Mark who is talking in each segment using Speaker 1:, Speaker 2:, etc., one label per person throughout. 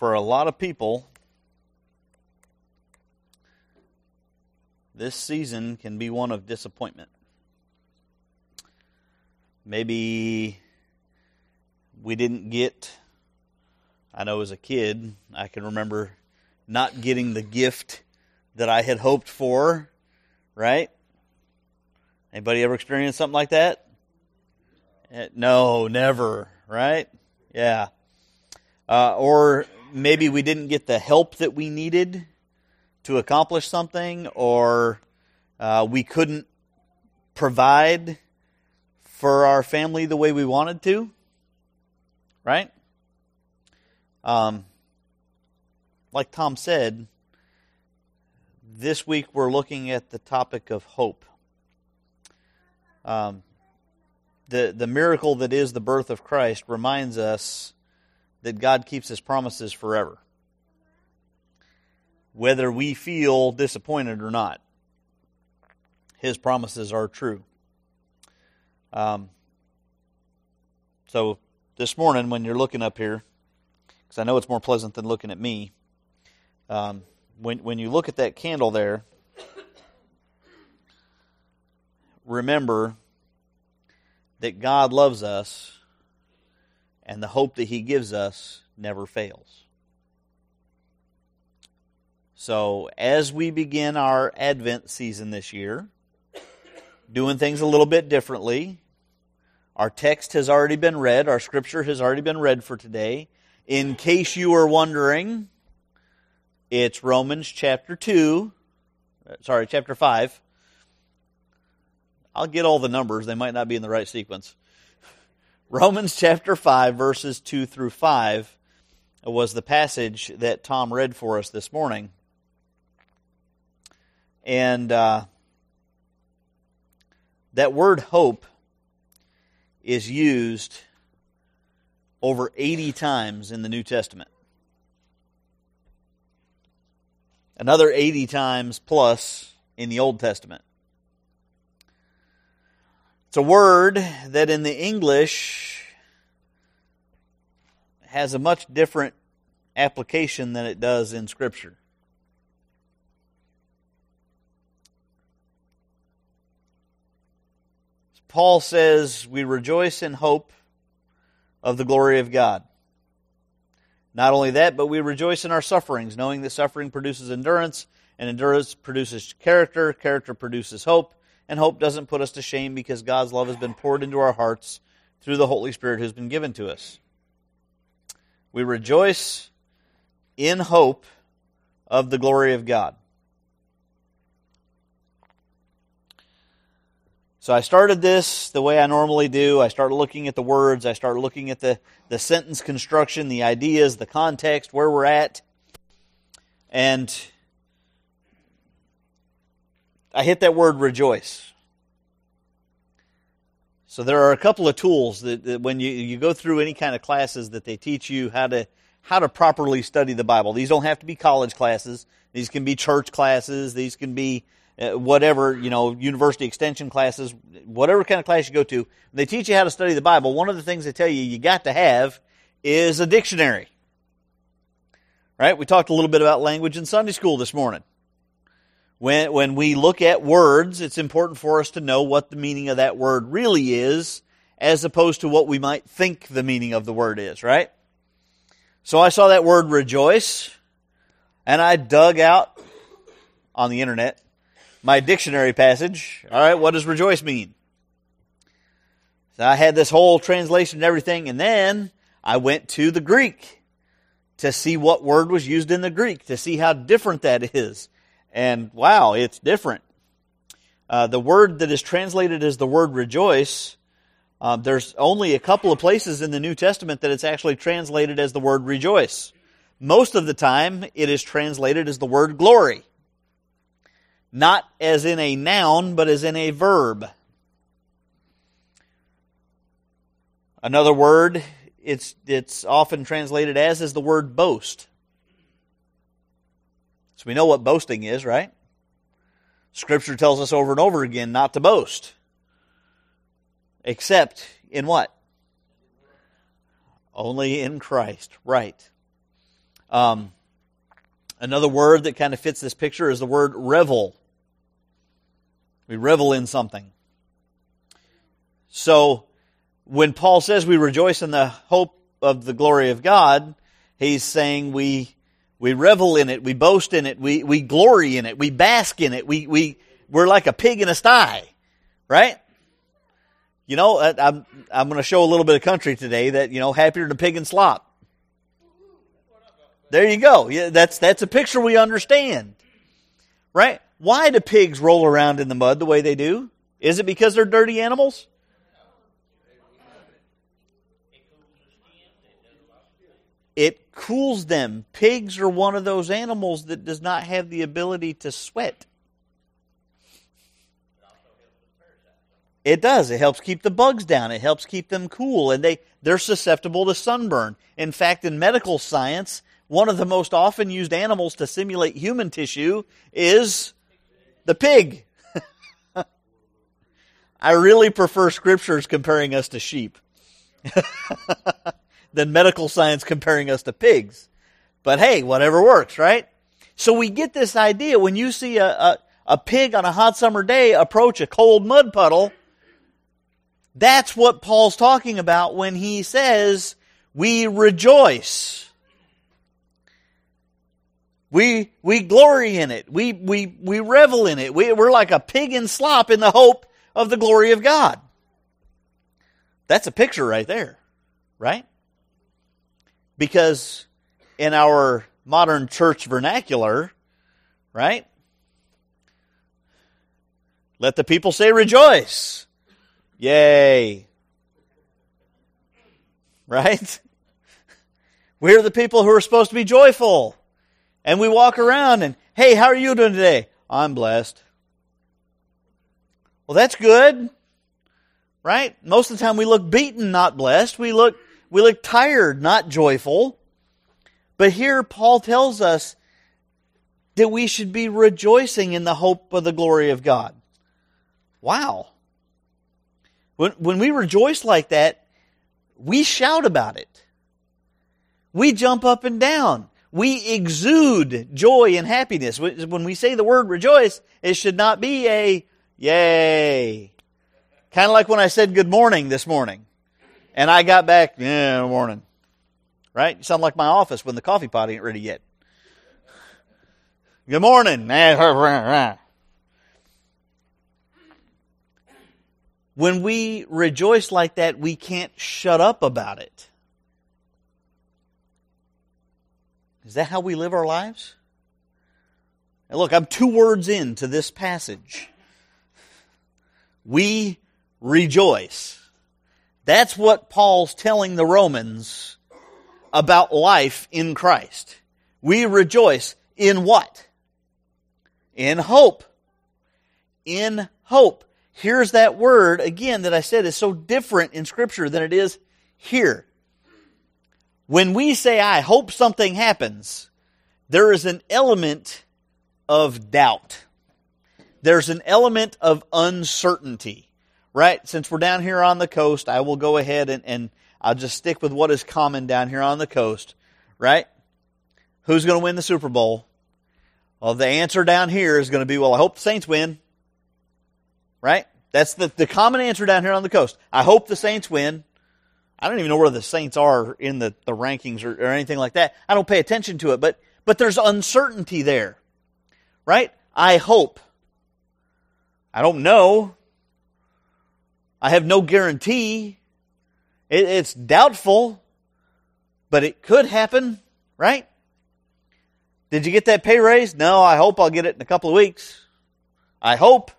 Speaker 1: for a lot of people, this season can be one of disappointment. Maybe we didn't get, I know as a kid, I can remember not getting the gift that I had hoped for, right? Anybody ever experienced something like that? Eh, no, never, right? Yeah. Uh, or maybe we didn't get the help that we needed to accomplish something, or uh, we couldn't provide for our family the way we wanted to, right? Um, like Tom said, this week we're looking at the topic of hope. Um, the, the miracle that is the birth of Christ reminds us that God keeps his promises forever, whether we feel disappointed or not. His promises are true. Um, so this morning, when you're looking up here, because I know it's more pleasant than looking at me, um, when when you look at that candle there, remember that God loves us and the hope that He gives us never fails. So, as we begin our Advent season this year, doing things a little bit differently, our text has already been read, our scripture has already been read for today. In case you are wondering, it's Romans chapter 2, sorry, chapter 5. I'll get all the numbers, they might not be in the right sequence. Romans chapter 5, verses 2 through 5 was the passage that Tom read for us this morning. And uh, that word hope is used over 80 times in the New Testament. Another 80 times plus in the Old Testament. It's a word that in the English has a much different application than it does in Scripture. Paul says, We rejoice in hope of the glory of God. Not only that, but we rejoice in our sufferings, knowing that suffering produces endurance, and endurance produces character, character produces hope, and hope doesn't put us to shame because God's love has been poured into our hearts through the Holy Spirit who's been given to us. We rejoice in hope of the glory of God. So I started this the way I normally do. I start looking at the words, I start looking at the, the sentence construction, the ideas, the context, where we're at. And I hit that word rejoice. So there are a couple of tools that, that, when you, you go through any kind of classes that they teach you how to how to properly study the Bible. These don't have to be college classes. These can be church classes. These can be uh, whatever you know, university extension classes, whatever kind of class you go to. They teach you how to study the Bible. One of the things they tell you you got to have is a dictionary. Right? We talked a little bit about language in Sunday school this morning. When, when we look at words, it's important for us to know what the meaning of that word really is, as opposed to what we might think the meaning of the word is, right? So I saw that word rejoice, and I dug out on the internet my dictionary passage. All right, what does rejoice mean? So I had this whole translation and everything, and then I went to the Greek to see what word was used in the Greek, to see how different that is. And wow, it's different. Uh, the word that is translated as the word rejoice, uh, there's only a couple of places in the New Testament that it's actually translated as the word rejoice. Most of the time, it is translated as the word glory. Not as in a noun, but as in a verb. Another word it's, it's often translated as is the word boast. So we know what boasting is, right? Scripture tells us over and over again not to boast. Except in what? Only in Christ, right. Um, another word that kind of fits this picture is the word revel. We revel in something. So, when Paul says we rejoice in the hope of the glory of God, he's saying we we revel in it, we boast in it, we, we glory in it, we bask in it, we, we, we're like a pig in a sty, right? You know, uh, I'm, I'm going to show a little bit of country today that, you know, happier than a pig in slop. There you go. Yeah, that's, that's a picture we understand. Right? Why do pigs roll around in the mud the way they do? Is it because they're dirty animals? It cools them. Pigs are one of those animals that does not have the ability to sweat. It does. It helps keep the bugs down. It helps keep them cool, and they they're susceptible to sunburn. In fact, in medical science, one of the most often used animals to simulate human tissue is the pig. I really prefer scriptures comparing us to sheep than medical science comparing us to pigs. But hey, whatever works, right? So we get this idea when you see a, a, a pig on a hot summer day approach a cold mud puddle, that's what Paul's talking about when he says, we rejoice. We, we glory in it. We, we, we revel in it. We, we're like a pig in slop in the hope of the glory of God. That's a picture right there, right? Because in our modern church vernacular, right? Let the people say rejoice. Yay. Right? We're the people who are supposed to be joyful. And we walk around and, hey, how are you doing today? I'm blessed. Well, that's good. Right? Most of the time we look beaten, not blessed. We look, we look tired, not joyful. But here Paul tells us that we should be rejoicing in the hope of the glory of God. Wow. When, when we rejoice like that, we shout about it. We jump up and down. We exude joy and happiness. When we say the word rejoice, it should not be a yay. Kind of like when I said good morning this morning. And I got back, yeah, morning. Right? You sound like my office when the coffee pot ain't ready yet. Good morning. When we rejoice like that, we can't shut up about it. Is that how we live our lives? Now look, I'm two words into this passage. We rejoice. That's what Paul's telling the Romans about life in Christ. We rejoice in what? In hope. In hope. Here's that word again that I said is so different in Scripture than it is here. When we say, I hope something happens, there is an element of doubt. There's an element of uncertainty, right? Since we're down here on the coast, I will go ahead and, and I'll just stick with what is common down here on the coast, right? Who's going to win the Super Bowl? Well, the answer down here is going to be, well, I hope the Saints win. Right? That's the, the common answer down here on the coast. I hope the Saints win. I don't even know where the Saints are in the, the rankings or, or anything like that. I don't pay attention to it, but, but there's uncertainty there. Right? I hope. I don't know. I have no guarantee. It, it's doubtful, but it could happen, right? Did you get that pay raise? No, I hope I'll get it in a couple of weeks. I hope.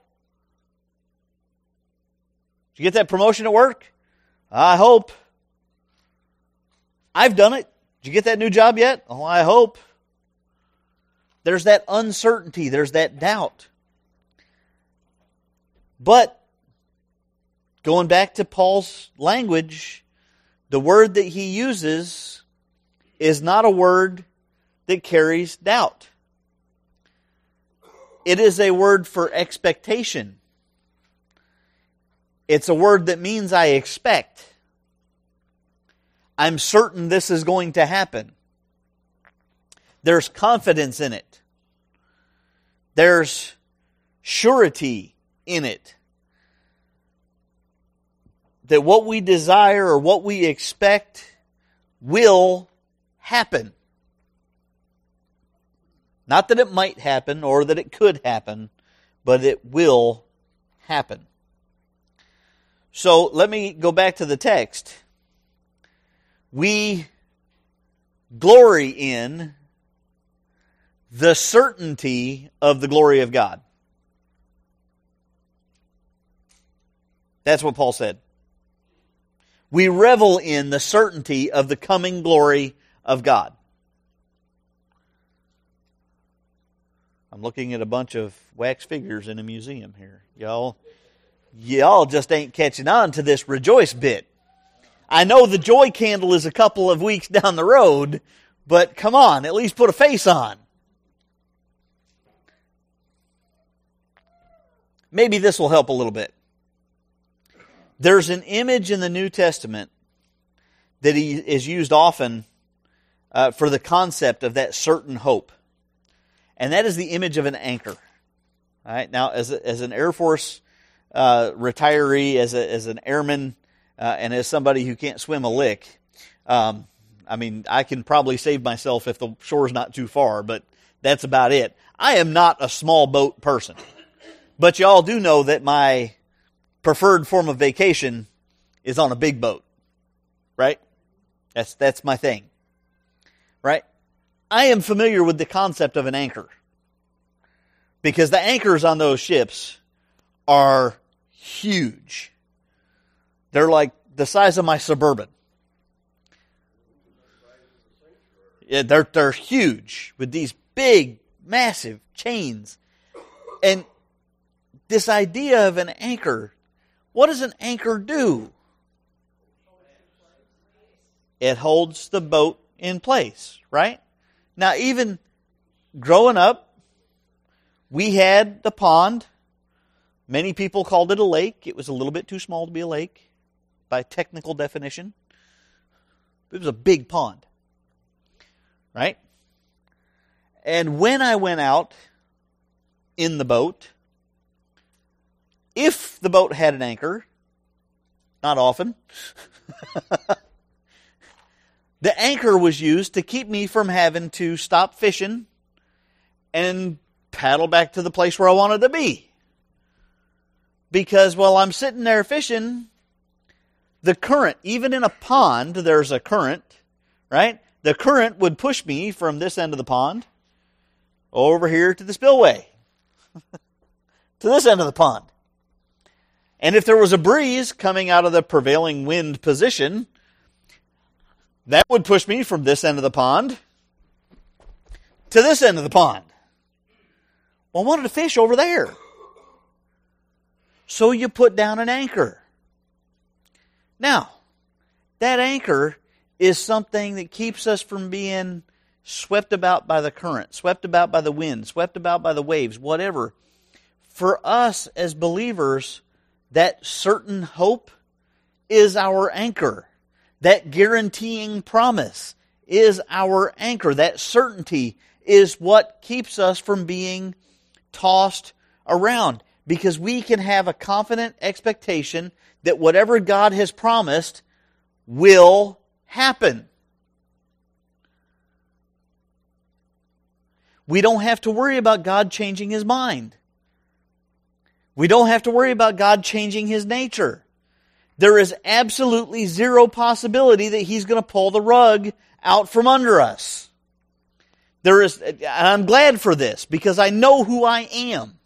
Speaker 1: Did you get that promotion at work? I hope. I've done it. Did you get that new job yet? Oh, I hope. There's that uncertainty, there's that doubt. But going back to Paul's language, the word that he uses is not a word that carries doubt. It is a word for expectation. It's a word that means I expect. I'm certain this is going to happen. There's confidence in it. There's surety in it. That what we desire or what we expect will happen. Not that it might happen or that it could happen, but it will happen. So let me go back to the text. We glory in the certainty of the glory of God. That's what Paul said. We revel in the certainty of the coming glory of God. I'm looking at a bunch of wax figures in a museum here. Y'all, y'all just ain't catching on to this rejoice bit. I know the joy candle is a couple of weeks down the road, but come on, at least put a face on. Maybe this will help a little bit. There's an image in the New Testament that is used often uh, for the concept of that certain hope and that is the image of an anchor. All right. Now, as a, as an Air Force uh, retiree, as a, as an airman, uh, and as somebody who can't swim a lick, um, I mean, I can probably save myself if the shore's not too far, but that's about it. I am not a small boat person, but y'all do know that my preferred form of vacation is on a big boat, right? That's that's my thing, right? I am familiar with the concept of an anchor because the anchors on those ships are huge. They're like the size of my suburban. Yeah, they're they're huge with these big, massive chains. And this idea of an anchor, what does an anchor do? It holds the boat in place, right? Now, even growing up, we had the pond. Many people called it a lake. It was a little bit too small to be a lake by technical definition. It was a big pond. Right? And when I went out in the boat, if the boat had an anchor, not often, The anchor was used to keep me from having to stop fishing and paddle back to the place where I wanted to be. Because while I'm sitting there fishing, the current, even in a pond, there's a current, right? The current would push me from this end of the pond over here to the spillway, to this end of the pond. And if there was a breeze coming out of the prevailing wind position, that would push me from this end of the pond to this end of the pond. Well, I wanted to fish over there. So you put down an anchor. Now, that anchor is something that keeps us from being swept about by the current, swept about by the wind, swept about by the waves, whatever. For us as believers, that certain hope is our anchor. That guaranteeing promise is our anchor. That certainty is what keeps us from being tossed around because we can have a confident expectation that whatever God has promised will happen. We don't have to worry about God changing his mind. We don't have to worry about God changing his nature there is absolutely zero possibility that he's going to pull the rug out from under us. There is, I'm glad for this because I know who I am.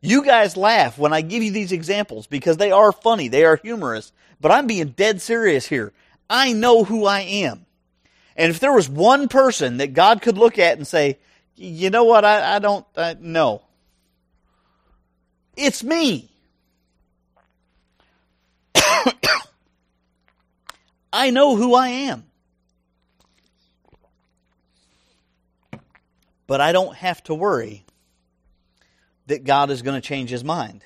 Speaker 1: You guys laugh when I give you these examples because they are funny, they are humorous, but I'm being dead serious here. I know who I am. And if there was one person that God could look at and say, you know what, I, I don't know. It's me. I know who I am. But I don't have to worry that God is going to change his mind,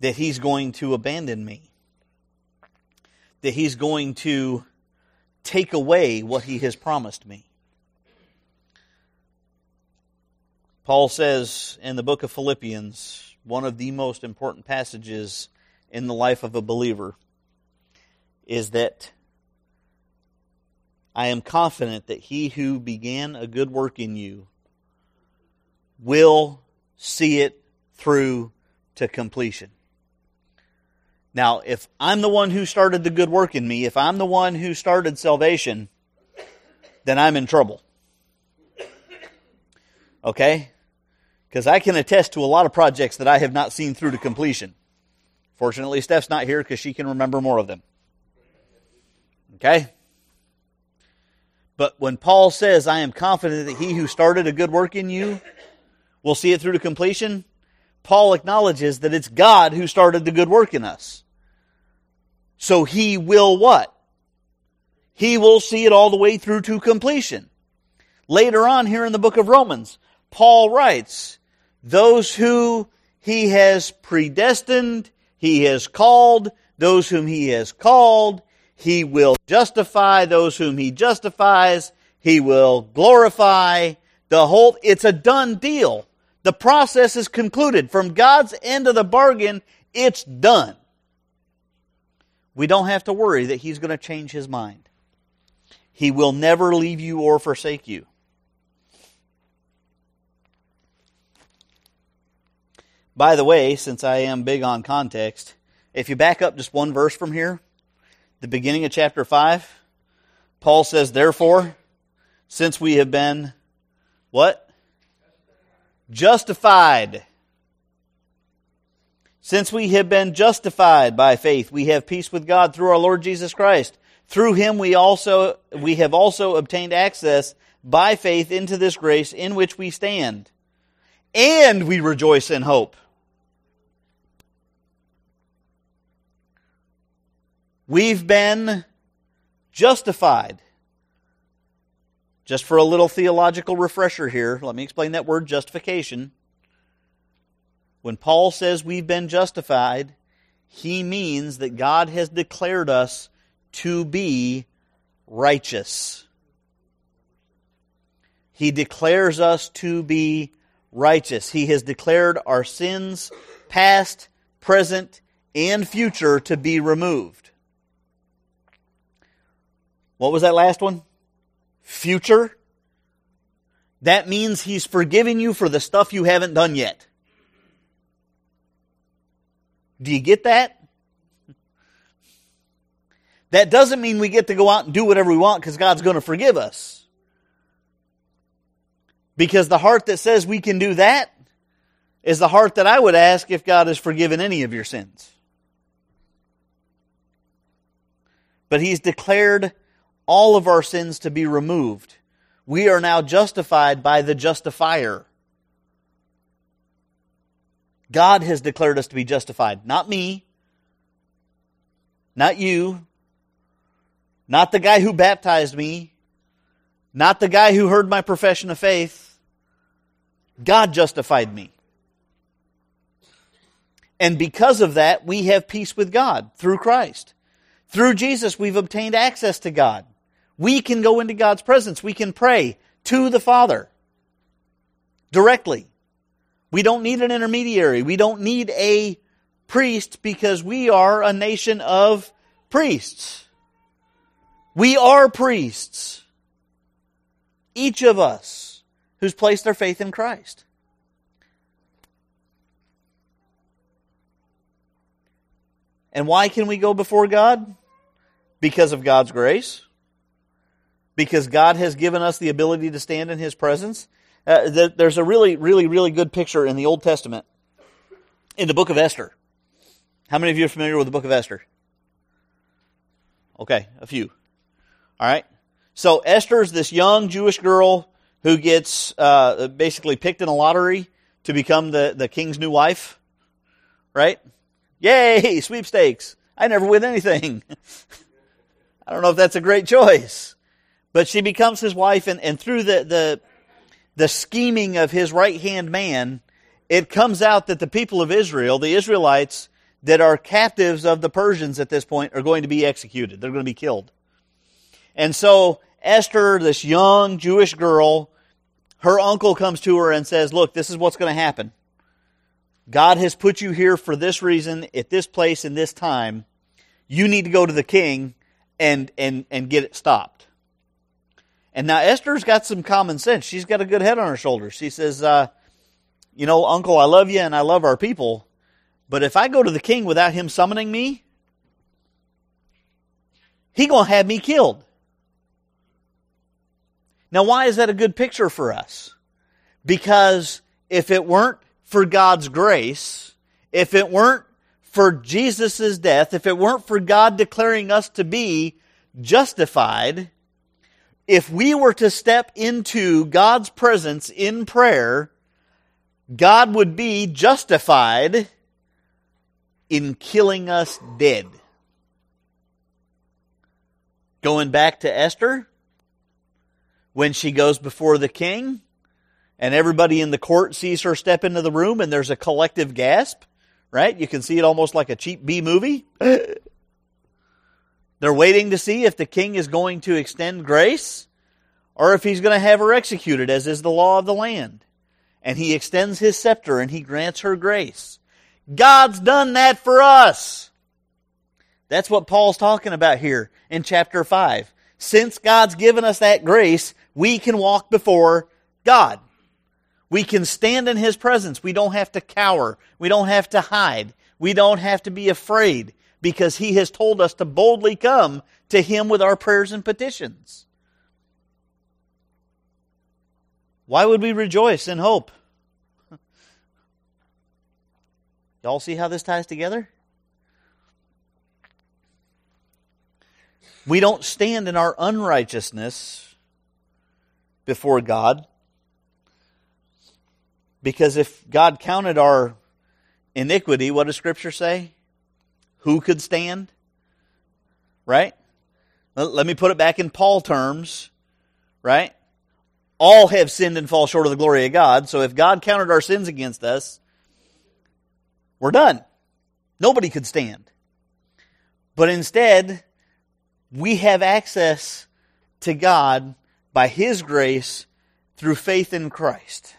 Speaker 1: that he's going to abandon me, that he's going to take away what he has promised me. Paul says in the book of Philippians, one of the most important passages in the life of a believer, is that I am confident that he who began a good work in you will see it through to completion. Now, if I'm the one who started the good work in me, if I'm the one who started salvation, then I'm in trouble. Okay? Because I can attest to a lot of projects that I have not seen through to completion. Fortunately, Steph's not here because she can remember more of them. Okay? But when Paul says, I am confident that he who started a good work in you will see it through to completion, Paul acknowledges that it's God who started the good work in us. So he will what? He will see it all the way through to completion. Later on here in the book of Romans, Paul writes, those who he has predestined, he has called, those whom he has called, he will justify those whom he justifies, he will glorify the whole, it's a done deal. The process is concluded. From God's end of the bargain, it's done. We don't have to worry that He's going to change His mind. He will never leave you or forsake you. By the way, since I am big on context, if you back up just one verse from here, the beginning of chapter 5, Paul says, Therefore, since we have been, what? Justified. Since we have been justified by faith, we have peace with God through our Lord Jesus Christ. Through him we also we have also obtained access by faith into this grace in which we stand. And we rejoice in hope. We've been justified. Just for a little theological refresher here, let me explain that word justification. When Paul says we've been justified, he means that God has declared us to be righteous. He declares us to be righteous. He has declared our sins, past, present, and future, to be removed. What was that last one? future, that means He's forgiven you for the stuff you haven't done yet. Do you get that? That doesn't mean we get to go out and do whatever we want because God's going to forgive us. Because the heart that says we can do that is the heart that I would ask if God has forgiven any of your sins. But He's declared all of our sins to be removed. We are now justified by the justifier. God has declared us to be justified. Not me. Not you. Not the guy who baptized me. Not the guy who heard my profession of faith. God justified me. And because of that, we have peace with God through Christ. Through Jesus, we've obtained access to God. We can go into God's presence. We can pray to the Father directly. We don't need an intermediary. We don't need a priest because we are a nation of priests. We are priests. Each of us who's placed their faith in Christ. And why can we go before God? Because of God's grace because God has given us the ability to stand in His presence. Uh, there's a really, really, really good picture in the Old Testament in the book of Esther. How many of you are familiar with the book of Esther? Okay, a few. All right. So Esther's this young Jewish girl who gets uh, basically picked in a lottery to become the, the king's new wife. Right? Yay, sweepstakes. I never win anything. I don't know if that's a great choice. But she becomes his wife, and, and through the, the, the scheming of his right hand man, it comes out that the people of Israel, the Israelites that are captives of the Persians at this point, are going to be executed. They're going to be killed. And so Esther, this young Jewish girl, her uncle comes to her and says, Look, this is what's going to happen. God has put you here for this reason, at this place, in this time. You need to go to the king and, and, and get it stopped. And now Esther's got some common sense. She's got a good head on her shoulders. She says, uh, You know, uncle, I love you and I love our people. But if I go to the king without him summoning me, he going to have me killed. Now, why is that a good picture for us? Because if it weren't for God's grace, if it weren't for Jesus' death, if it weren't for God declaring us to be justified, if we were to step into God's presence in prayer, God would be justified in killing us dead. Going back to Esther, when she goes before the king and everybody in the court sees her step into the room and there's a collective gasp, right? You can see it almost like a cheap B movie. They're waiting to see if the king is going to extend grace or if he's going to have her executed, as is the law of the land. And he extends his scepter and he grants her grace. God's done that for us. That's what Paul's talking about here in chapter 5. Since God's given us that grace, we can walk before God. We can stand in His presence. We don't have to cower. We don't have to hide. We don't have to be afraid because He has told us to boldly come to Him with our prayers and petitions. Why would we rejoice in hope? Y'all see how this ties together? We don't stand in our unrighteousness before God. Because if God counted our iniquity, what does Scripture say? Who could stand? Right? Let me put it back in Paul terms. Right? All have sinned and fall short of the glory of God. So if God counted our sins against us, we're done. Nobody could stand. But instead, we have access to God by His grace through faith in Christ.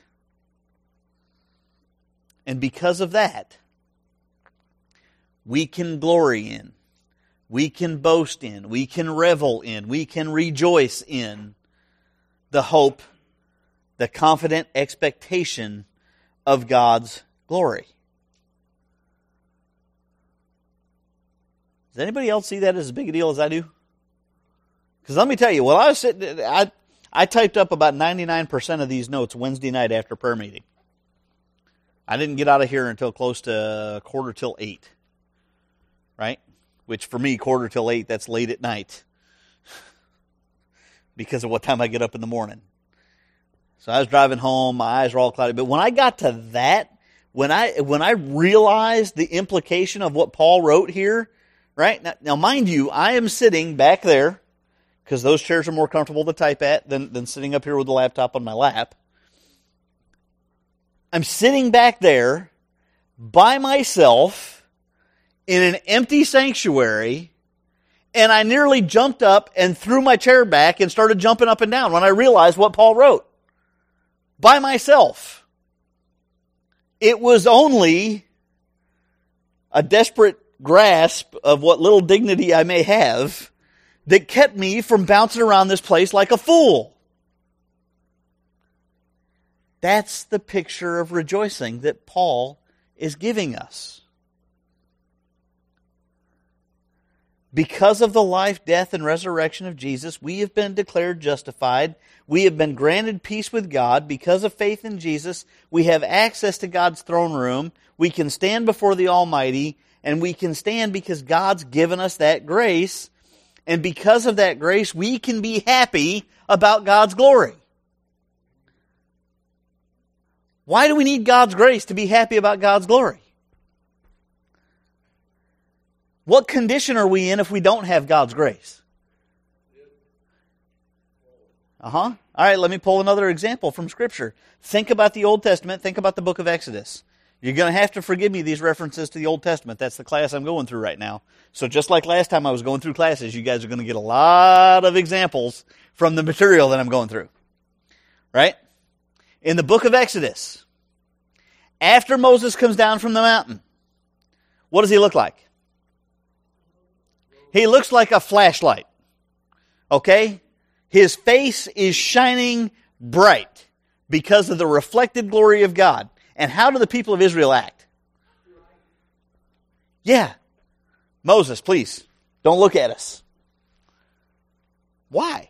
Speaker 1: And because of that, we can glory in, we can boast in, we can revel in, we can rejoice in the hope, the confident expectation of God's glory. Does anybody else see that as big a deal as I do? Because let me tell you, while I was sitting, I, I typed up about 99% of these notes Wednesday night after prayer meeting. I didn't get out of here until close to quarter till eight, right? Which for me, quarter till eight, that's late at night because of what time I get up in the morning. So I was driving home, my eyes were all cloudy. But when I got to that, when I when I realized the implication of what Paul wrote here, right now, now mind you, I am sitting back there because those chairs are more comfortable to type at than, than sitting up here with the laptop on my lap. I'm sitting back there by myself in an empty sanctuary, and I nearly jumped up and threw my chair back and started jumping up and down when I realized what Paul wrote. By myself. It was only a desperate grasp of what little dignity I may have that kept me from bouncing around this place like a fool. That's the picture of rejoicing that Paul is giving us. Because of the life, death, and resurrection of Jesus, we have been declared justified. We have been granted peace with God. Because of faith in Jesus, we have access to God's throne room. We can stand before the Almighty, and we can stand because God's given us that grace and because of that grace, we can be happy about God's glory. Why do we need God's grace to be happy about God's glory? What condition are we in if we don't have God's grace? Uh huh. All right, let me pull another example from Scripture. Think about the Old Testament, think about the book of Exodus. You're going to have to forgive me these references to the Old Testament. That's the class I'm going through right now. So just like last time I was going through classes, you guys are going to get a lot of examples from the material that I'm going through. Right? in the book of Exodus, after Moses comes down from the mountain, what does he look like? He looks like a flashlight. Okay? His face is shining bright because of the reflected glory of God. And how do the people of Israel act? Yeah. Moses, please, don't look at us. Why?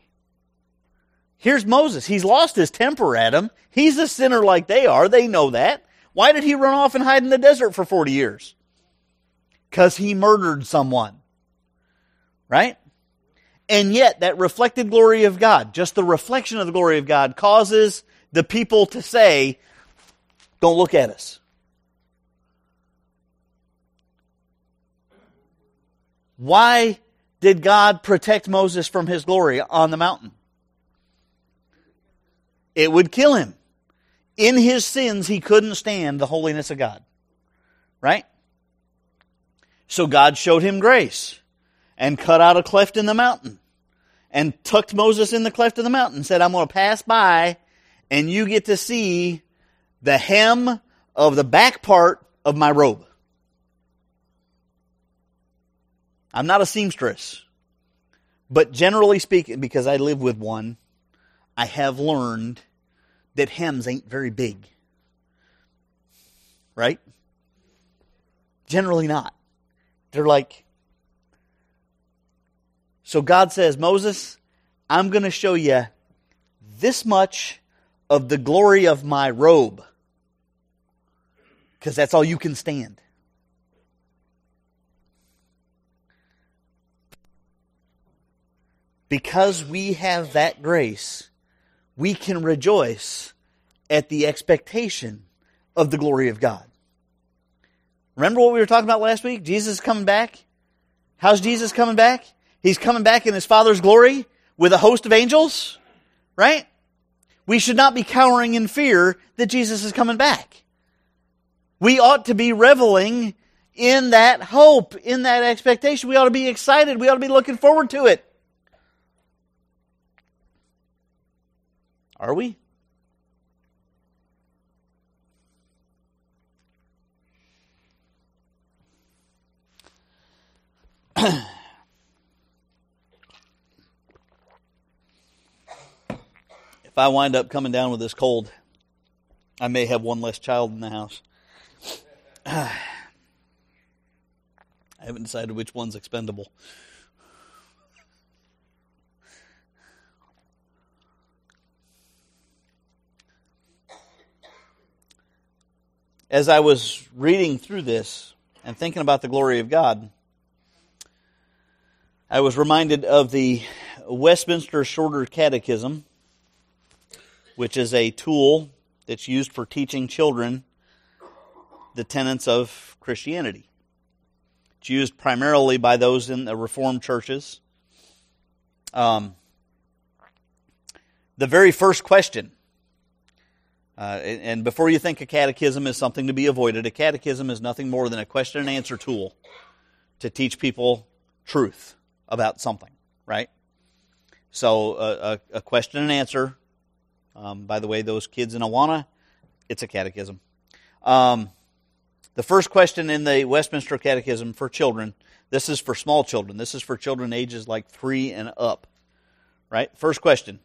Speaker 1: Here's Moses. He's lost his temper at them. He's a sinner like they are. They know that. Why did he run off and hide in the desert for 40 years? Because he murdered someone. Right? And yet, that reflected glory of God, just the reflection of the glory of God, causes the people to say, Don't look at us. Why did God protect Moses from his glory on the mountain? It would kill him. In his sins, he couldn't stand the holiness of God. Right? So God showed him grace and cut out a cleft in the mountain and tucked Moses in the cleft of the mountain and said, I'm going to pass by and you get to see the hem of the back part of my robe. I'm not a seamstress. But generally speaking, because I live with one, I have learned that hems ain't very big. Right? Generally not. They're like. So God says, Moses, I'm going to show you this much of the glory of my robe. Because that's all you can stand. because we have that grace, we can rejoice at the expectation of the glory of God. Remember what we were talking about last week? Jesus coming back. How's Jesus coming back? He's coming back in his Father's glory with a host of angels, right? We should not be cowering in fear that Jesus is coming back. We ought to be reveling in that hope, in that expectation. We ought to be excited. We ought to be looking forward to it. Are we? if I wind up coming down with this cold, I may have one less child in the house. I haven't decided which one's expendable. as I was reading through this and thinking about the glory of God, I was reminded of the Westminster Shorter Catechism, which is a tool that's used for teaching children the tenets of Christianity. It's used primarily by those in the Reformed churches. Um, the very first question uh, and before you think a catechism is something to be avoided, a catechism is nothing more than a question and answer tool to teach people truth about something, right? So, uh, a, a, question and answer. Um, by the way, those kids in Awana, it's a catechism. Um, the first question in the Westminster Catechism for children, this is for small children. This is for children ages like three and up, right? First question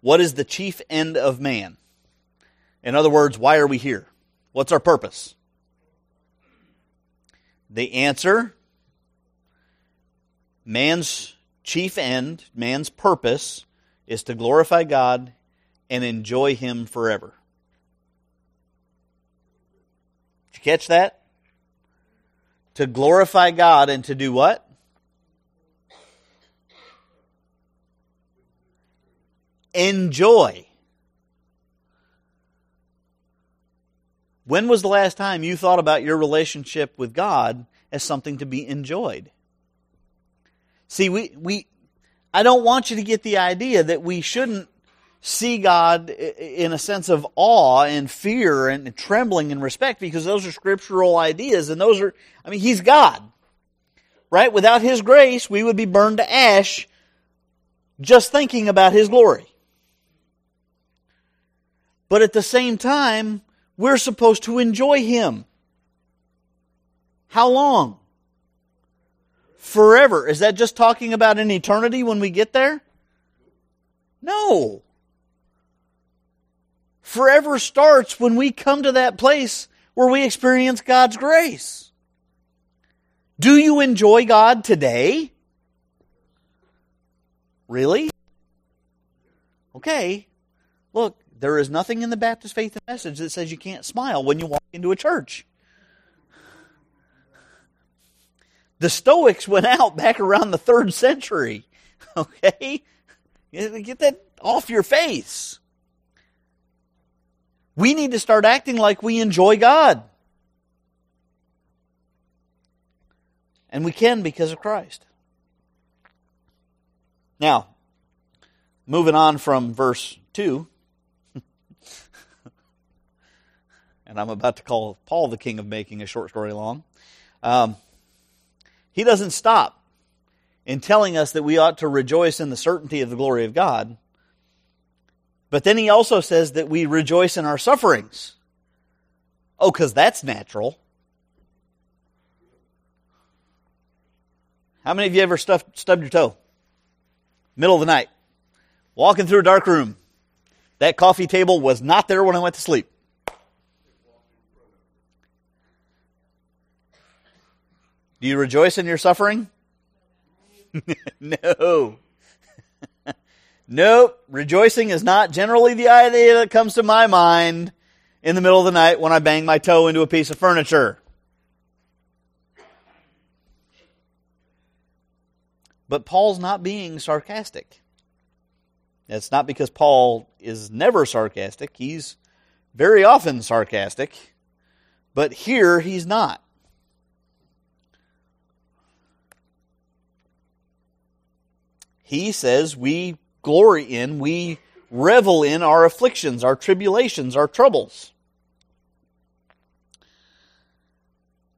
Speaker 1: What is the chief end of man? In other words, why are we here? What's our purpose? The answer man's chief end, man's purpose, is to glorify God and enjoy Him forever. Did you catch that? To glorify God and to do what? Enjoy. When was the last time you thought about your relationship with God as something to be enjoyed? See, we, we, I don't want you to get the idea that we shouldn't see God in a sense of awe and fear and trembling and respect because those are scriptural ideas and those are, I mean, He's God. Right? Without His grace, we would be burned to ash just thinking about His glory. but at the same time, we're supposed to enjoy Him. How long? Forever. Is that just talking about an eternity when we get there? No. Forever starts when we come to that place where we experience God's grace. Do you enjoy God today? Really? Okay. Look, there is nothing in the Baptist faith message that says you can't smile when you walk into a church. The Stoics went out back around the third century. Okay? Get that off your face. We need to start acting like we enjoy God. And we can because of Christ. Now, moving on from verse 2, and I'm about to call Paul the king of making a short story long. Um, he doesn't stop in telling us that we ought to rejoice in the certainty of the glory of God. But then he also says that we rejoice in our sufferings. Oh, because that's natural. How many of you ever stuffed, stubbed your toe? Middle of the night. Walking through a dark room. That coffee table was not there when I went to sleep. Do you rejoice in your suffering? no. Nope. Rejoicing is not generally the idea that comes to my mind in the middle of the night when I bang my toe into a piece of furniture. But Paul's not being sarcastic. It's not because Paul is never sarcastic. He's very often sarcastic. But here he's not. He says we glory in, we revel in our afflictions, our tribulations, our troubles.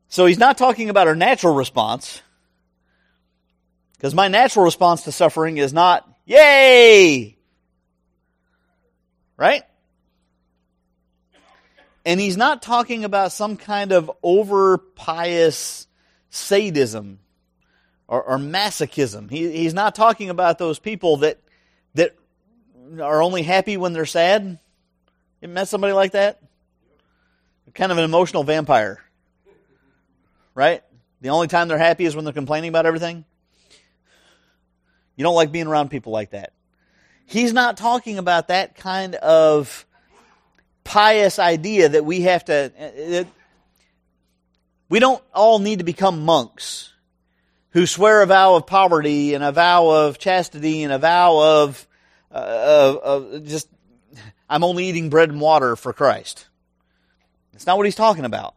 Speaker 1: So he's not talking about our natural response. Because my natural response to suffering is not, yay! Right? And he's not talking about some kind of over pious sadism or, or masochism. He, he's not talking about those people that that are only happy when they're sad. You met somebody like that? Kind of an emotional vampire. Right? The only time they're happy is when they're complaining about everything. You don't like being around people like that. He's not talking about that kind of pious idea that we have to. It, we don't all need to become monks who swear a vow of poverty and a vow of chastity and a vow of, uh, of, of just, I'm only eating bread and water for Christ. That's not what he's talking about.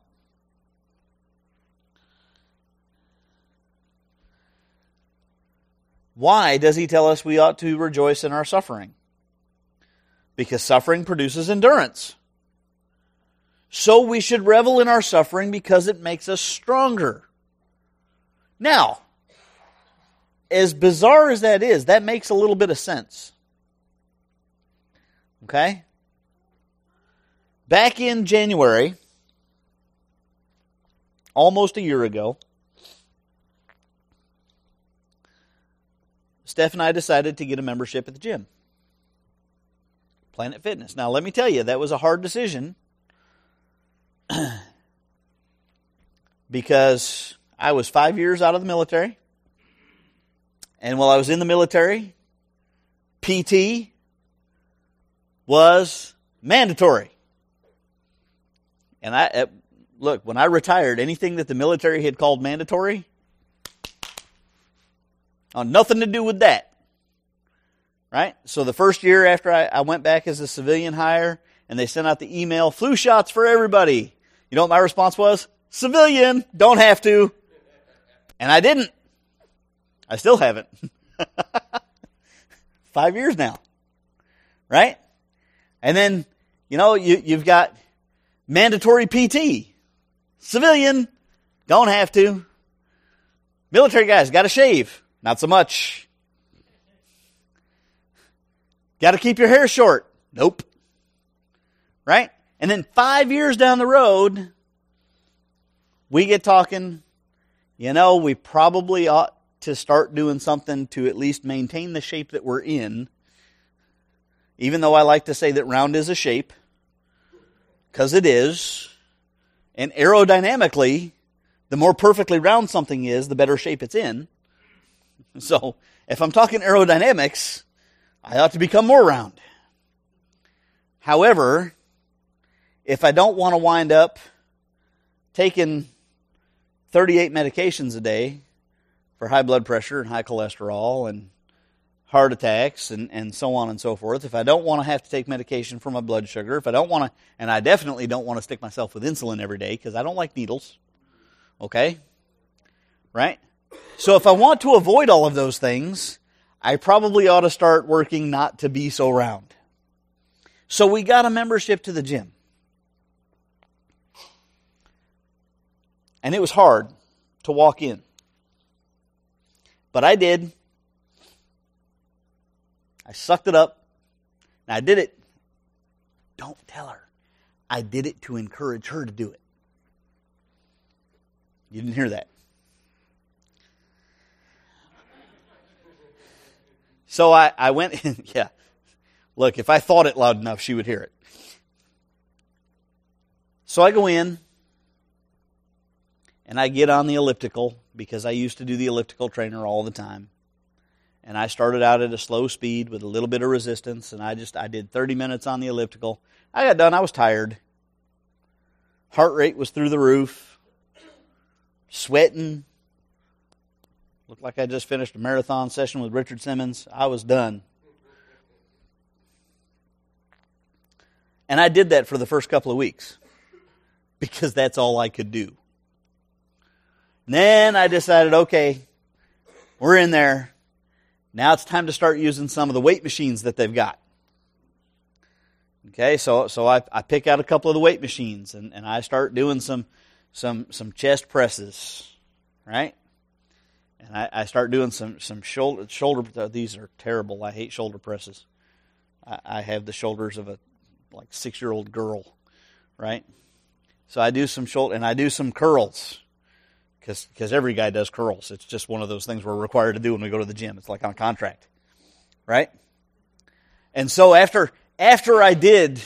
Speaker 1: Why does he tell us we ought to rejoice in our suffering? Because suffering produces endurance. So we should revel in our suffering because it makes us stronger. Now, as bizarre as that is, that makes a little bit of sense. Okay? Back in January, almost a year ago, Steph and I decided to get a membership at the gym. Planet Fitness. Now, let me tell you, that was a hard decision because I was five years out of the military. And while I was in the military, PT was mandatory. And I uh, look, when I retired, anything that the military had called mandatory, on uh, nothing to do with that. Right? So the first year after I, I went back as a civilian hire and they sent out the email, flu shots for everybody. You know what my response was? Civilian, don't have to. And I didn't. I still haven't. Five years now. Right? And then, you know, you, you've got mandatory PT. Civilian, don't have to. Military guys, got to shave. Not so much. Got to keep your hair short. Nope. Right? And then five years down the road, we get talking, you know, we probably ought to start doing something to at least maintain the shape that we're in. Even though I like to say that round is a shape, because it is. And aerodynamically, the more perfectly round something is, the better shape it's in. So, if I'm talking aerodynamics, I ought to become more round. However, if I don't want to wind up taking 38 medications a day for high blood pressure and high cholesterol and heart attacks and, and so on and so forth, if I don't want to have to take medication for my blood sugar, if I don't want to, and I definitely don't want to stick myself with insulin every day because I don't like needles, okay? Right? So if I want to avoid all of those things, I probably ought to start working not to be so round. So we got a membership to the gym. And it was hard to walk in. But I did. I sucked it up. And I did it. Don't tell her. I did it to encourage her to do it. You didn't hear that. So I, I went, in, yeah. Look, if I thought it loud enough, she would hear it. So I go in and I get on the elliptical because I used to do the elliptical trainer all the time. And I started out at a slow speed with a little bit of resistance and I just I did 30 minutes on the elliptical. I got done, I was tired. Heart rate was through the roof. Sweating. Looked like I just finished a marathon session with Richard Simmons. I was done. And I did that for the first couple of weeks because that's all I could do. Then I decided, okay, we're in there. Now it's time to start using some of the weight machines that they've got. Okay, so so I, I pick out a couple of the weight machines and, and I start doing some some some chest presses, right? And I, I start doing some some shoulder shoulder. These are terrible. I hate shoulder presses. I, I have the shoulders of a like six year old girl, right? So I do some shoulder and I do some curls because every guy does curls. It's just one of those things we're required to do when we go to the gym. It's like on contract, right? And so after after I did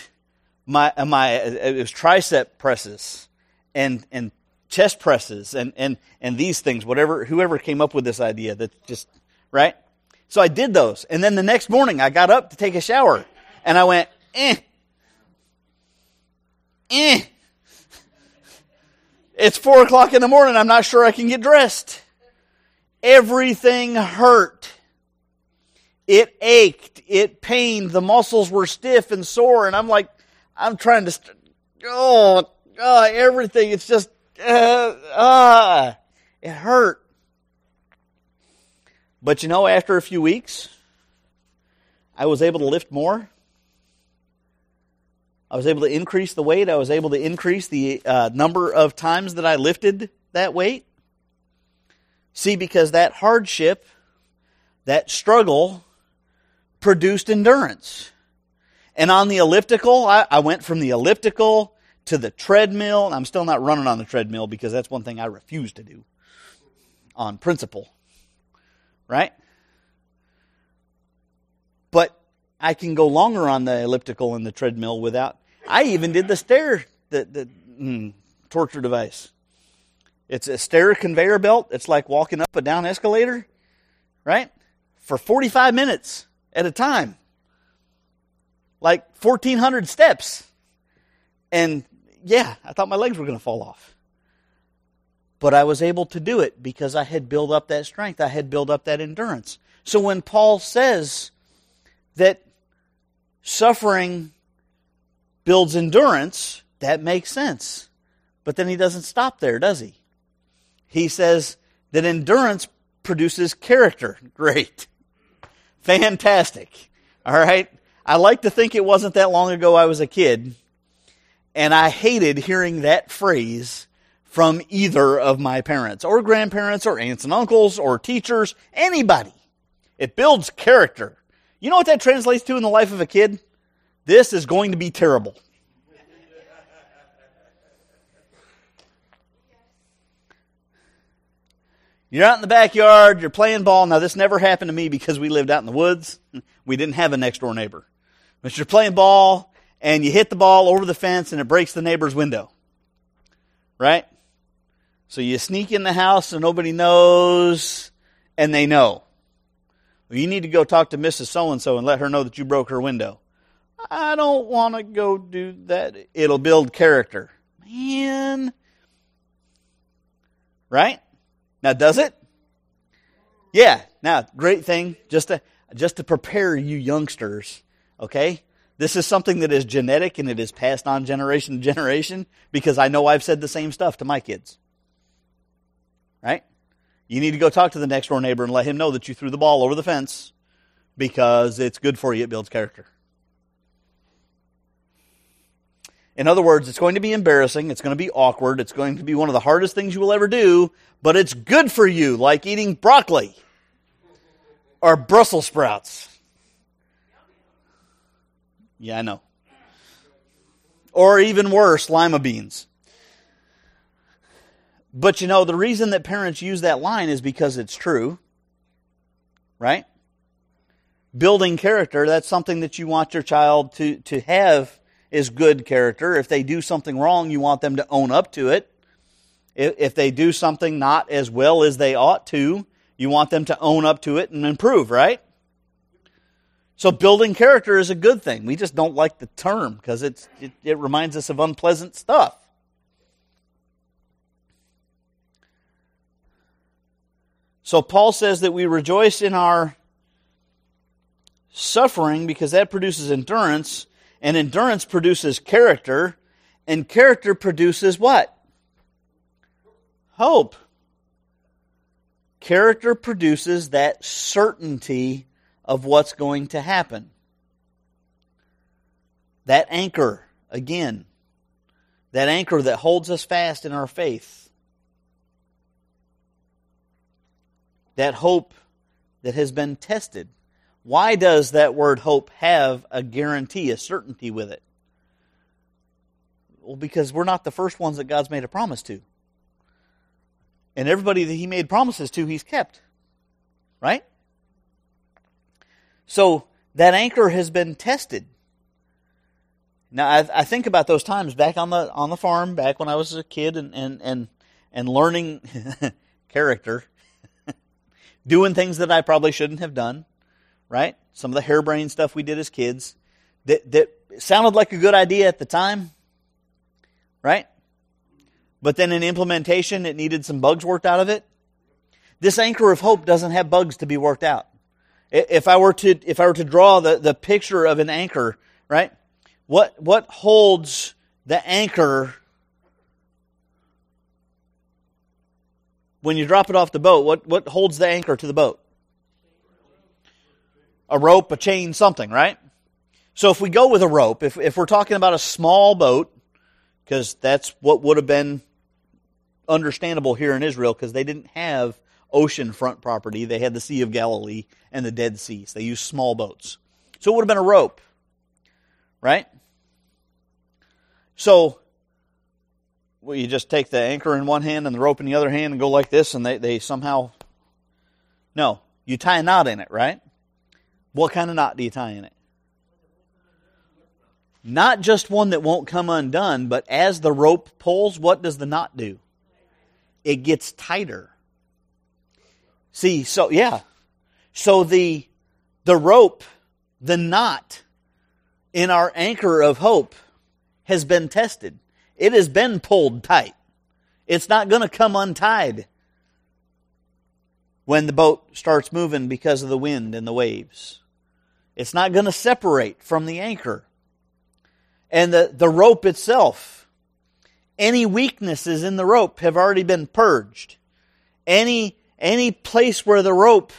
Speaker 1: my my it was tricep presses and and chest presses and and and these things, whatever whoever came up with this idea that just right. So I did those, and then the next morning I got up to take a shower, and I went eh eh it's four o'clock in the morning. I'm not sure I can get dressed. Everything hurt. It ached. It pained. The muscles were stiff and sore. And I'm like, I'm trying to, st- oh, oh, everything. It's just, uh, uh, it hurt. But you know, after a few weeks, I was able to lift more. I was able to increase the weight. I was able to increase the uh, number of times that I lifted that weight. See, because that hardship, that struggle, produced endurance. And on the elliptical, I, I went from the elliptical to the treadmill. I'm still not running on the treadmill because that's one thing I refuse to do on principle. Right? But I can go longer on the elliptical and the treadmill without I even did the stair, the, the mm, torture device. It's a stair conveyor belt. It's like walking up a down escalator, right? For 45 minutes at a time. Like 1,400 steps. And yeah, I thought my legs were going to fall off. But I was able to do it because I had built up that strength. I had built up that endurance. So when Paul says that suffering builds endurance, that makes sense. But then he doesn't stop there, does he? He says that endurance produces character. Great. Fantastic. All right. I like to think it wasn't that long ago I was a kid, and I hated hearing that phrase from either of my parents or grandparents or aunts and uncles or teachers, anybody. It builds character. You know what that translates to in the life of a kid? This is going to be terrible. You're out in the backyard, you're playing ball. Now, this never happened to me because we lived out in the woods. We didn't have a next door neighbor. But you're playing ball, and you hit the ball over the fence, and it breaks the neighbor's window. Right? So you sneak in the house, and nobody knows, and they know. Well, you need to go talk to Mrs. So and so and let her know that you broke her window. I don't want to go do that. It'll build character. Man. Right? Now, does it? Yeah. Now, great thing just to just to prepare you youngsters. Okay, this is something that is genetic and it is passed on generation to generation because I know I've said the same stuff to my kids. Right? You need to go talk to the next door neighbor and let him know that you threw the ball over the fence because it's good for you. It builds character. In other words, it's going to be embarrassing. It's going to be awkward. It's going to be one of the hardest things you will ever do, but it's good for you, like eating broccoli or Brussels sprouts. Yeah, I know. Or even worse, lima beans. But you know, the reason that parents use that line is because it's true. Right? Building character, that's something that you want your child to, to have is good character. If they do something wrong, you want them to own up to it. If they do something not as well as they ought to, you want them to own up to it and improve, right? So building character is a good thing. We just don't like the term because it, it reminds us of unpleasant stuff. So Paul says that we rejoice in our suffering because that produces endurance, and endurance produces character, and character produces what? Hope. Character produces that certainty of what's going to happen. That anchor, again, that anchor that holds us fast in our faith. That hope that has been tested. Why does that word hope have a guarantee, a certainty with it? Well, because we're not the first ones that God's made a promise to. And everybody that He made promises to, He's kept. Right? So that anchor has been tested. Now I, I, think about those times back on the on the farm, back when I was a kid, and and and, and learning character, doing things that I probably shouldn't have done right? Some of the harebrained stuff we did as kids that, that sounded like a good idea at the time, right? But then in implementation, it needed some bugs worked out of it. This anchor of hope doesn't have bugs to be worked out. If I were to, if I were to draw the, the picture of an anchor, right? What, what holds the anchor when you drop it off the boat? What, what holds the anchor to the boat? A rope, a chain, something, right? So if we go with a rope, if, if we're talking about a small boat, because that's what would have been understandable here in Israel, because they didn't have ocean front property. They had the Sea of Galilee and the Dead Seas. They used small boats. So it would have been a rope, right? So well, you just take the anchor in one hand and the rope in the other hand and go like this, and they, they somehow. No, you tie a knot in it, right? What kind of knot do you tie in it? Not just one that won't come undone, but as the rope pulls, what does the knot do? It gets tighter. See, so yeah. So the the rope, the knot in our anchor of hope has been tested. It has been pulled tight. It's not going to come untied when the boat starts moving because of the wind and the waves. It's not going to separate from the anchor. And the, the rope itself, any weaknesses in the rope have already been purged. Any, any place where the rope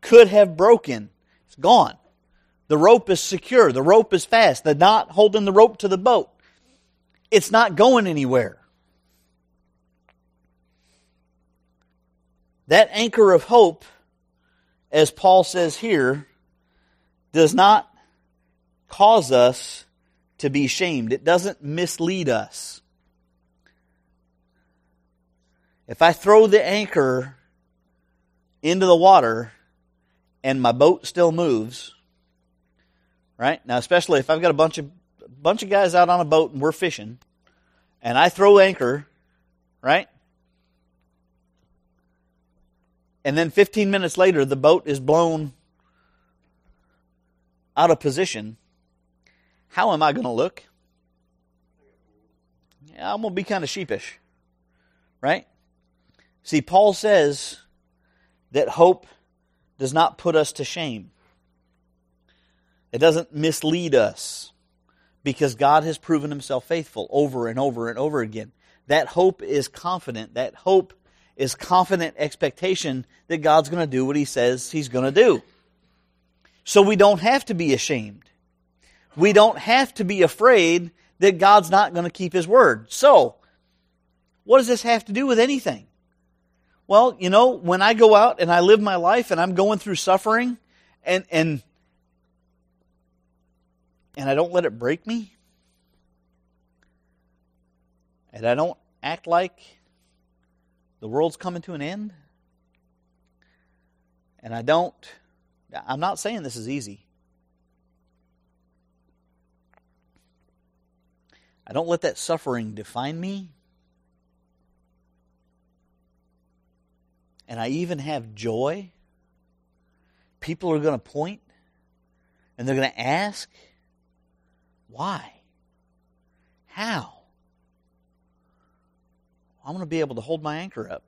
Speaker 1: could have broken, it's gone. The rope is secure. The rope is fast. The knot holding the rope to the boat, it's not going anywhere. That anchor of hope, as Paul says here, does not cause us to be shamed. It doesn't mislead us. If I throw the anchor into the water and my boat still moves, right? Now, especially if I've got a bunch of bunch of guys out on a boat and we're fishing, and I throw anchor, right? And then 15 minutes later, the boat is blown out of position. How am I going to look? Yeah, I'm going to be kind of sheepish, right? See, Paul says that hope does not put us to shame. It doesn't mislead us because God has proven himself faithful over and over and over again. That hope is confident. That hope is confident expectation that God's going to do what he says he's going to do. So we don't have to be ashamed. We don't have to be afraid that God's not going to keep his word. So, what does this have to do with anything? Well, you know, when I go out and I live my life and I'm going through suffering and and and I don't let it break me and I don't act like the world's coming to an end and I don't I'm not saying this is easy. I don't let that suffering define me. and I even have joy, people are going to point and they're going to ask, why? How? I'm going to be able to hold my anchor up.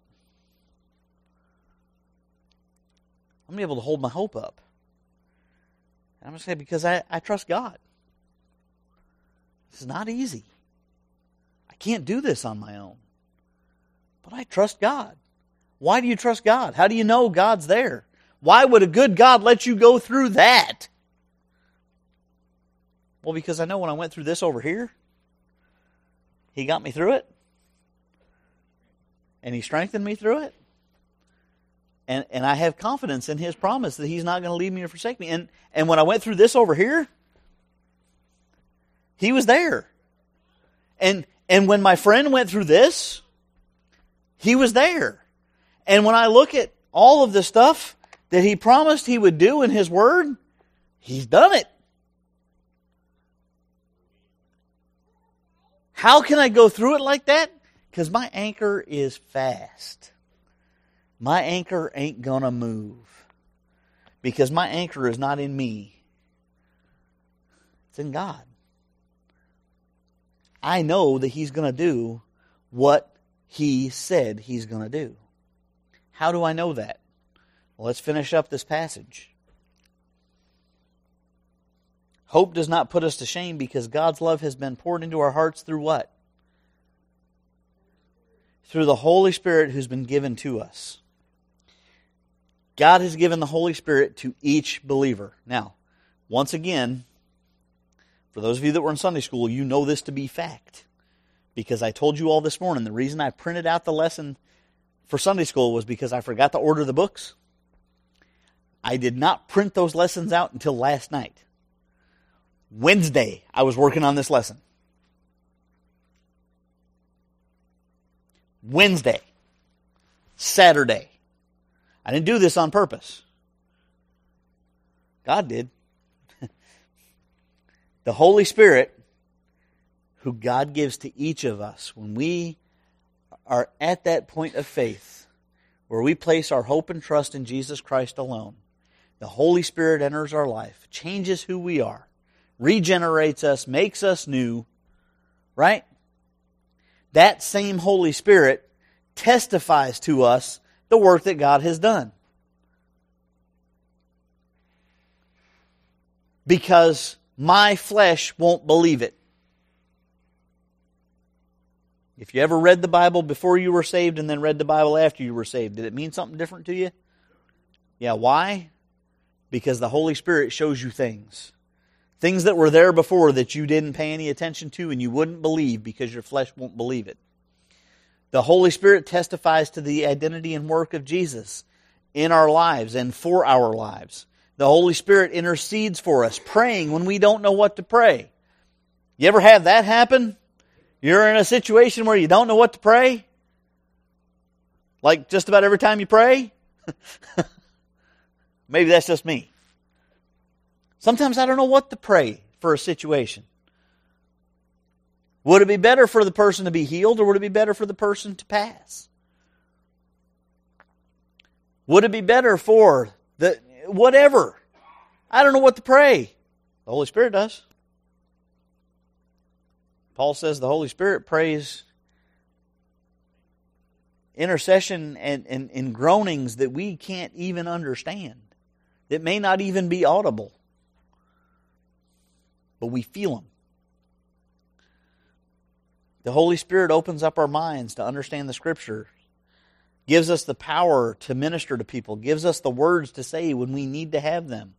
Speaker 1: I'm going to be able to hold my hope up. And I'm going to say, because I, I trust God. This is not easy. I can't do this on my own. But I trust God. Why do you trust God? How do you know God's there? Why would a good God let you go through that? Well, because I know when I went through this over here, He got me through it. And He strengthened me through it. And, and I have confidence in His promise that He's not going to leave me or forsake me. And, and when I went through this over here, He was there. And, and when my friend went through this, He was there. And when I look at all of the stuff that he promised he would do in his word, he's done it. How can I go through it like that? Because my anchor is fast. My anchor ain't going to move. Because my anchor is not in me, it's in God. I know that He's going to do what He said He's going to do. How do I know that? Well, let's finish up this passage. Hope does not put us to shame because God's love has been poured into our hearts through what? Through the Holy Spirit who's been given to us. God has given the Holy Spirit to each believer. Now, once again, for those of you that were in Sunday school, you know this to be fact. Because I told you all this morning, the reason I printed out the lesson for Sunday school was because I forgot to order the books. I did not print those lessons out until last night. Wednesday, I was working on this lesson. Wednesday, Saturday. I didn't do this on purpose. God did. the Holy Spirit, who God gives to each of us when we are at that point of faith where we place our hope and trust in Jesus Christ alone, the Holy Spirit enters our life, changes who we are, regenerates us, makes us new, right? That same Holy Spirit testifies to us the work that God has done. Because my flesh won't believe it. If you ever read the Bible before you were saved and then read the Bible after you were saved, did it mean something different to you? Yeah, why? Because the Holy Spirit shows you things. Things that were there before that you didn't pay any attention to and you wouldn't believe because your flesh won't believe it. The Holy Spirit testifies to the identity and work of Jesus in our lives and for our lives. The Holy Spirit intercedes for us, praying when we don't know what to pray. You ever have that happen? You're in a situation where you don't know what to pray? Like just about every time you pray? Maybe that's just me. Sometimes I don't know what to pray for a situation. Would it be better for the person to be healed or would it be better for the person to pass? Would it be better for the whatever? I don't know what to pray. The Holy Spirit does. Paul says the Holy Spirit prays intercession and, and, and groanings that we can't even understand, that may not even be audible, but we feel them. The Holy Spirit opens up our minds to understand the Scripture, gives us the power to minister to people, gives us the words to say when we need to have them.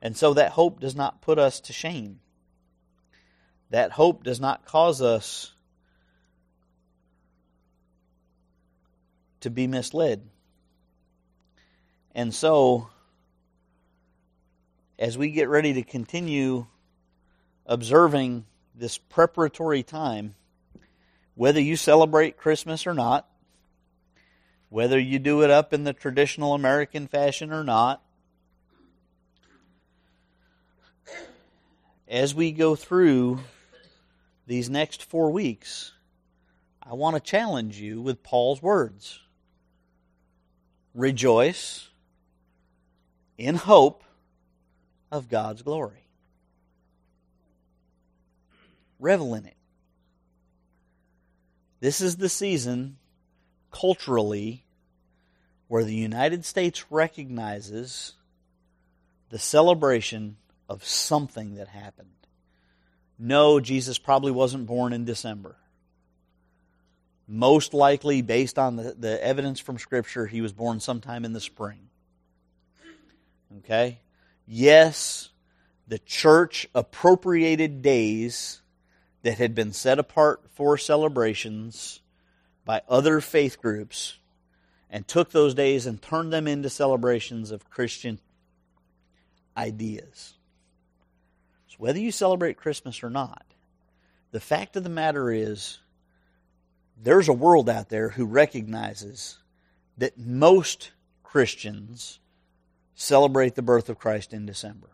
Speaker 1: And so that hope does not put us to shame. That hope does not cause us to be misled. And so, as we get ready to continue observing this preparatory time, whether you celebrate Christmas or not, whether you do it up in the traditional American fashion or not, as we go through these next four weeks, I want to challenge you with Paul's words. Rejoice in hope of God's glory. Revel in it. This is the season, culturally, where the United States recognizes the celebration of something that happened. No, Jesus probably wasn't born in December. Most likely, based on the, the evidence from Scripture, he was born sometime in the spring. Okay? Yes, the church appropriated days that had been set apart for celebrations by other faith groups and took those days and turned them into celebrations of Christian ideas. So, whether you celebrate Christmas or not, the fact of the matter is there's a world out there who recognizes that most Christians celebrate the birth of Christ in December.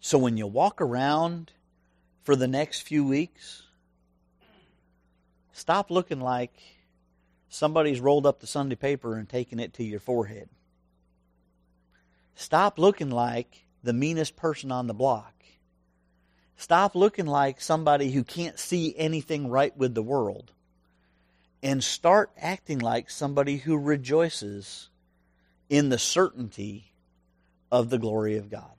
Speaker 1: So when you walk around for the next few weeks, stop looking like somebody's rolled up the Sunday paper and taken it to your forehead. Stop looking like the meanest person on the block. Stop looking like somebody who can't see anything right with the world. And start acting like somebody who rejoices in the certainty of the glory of God.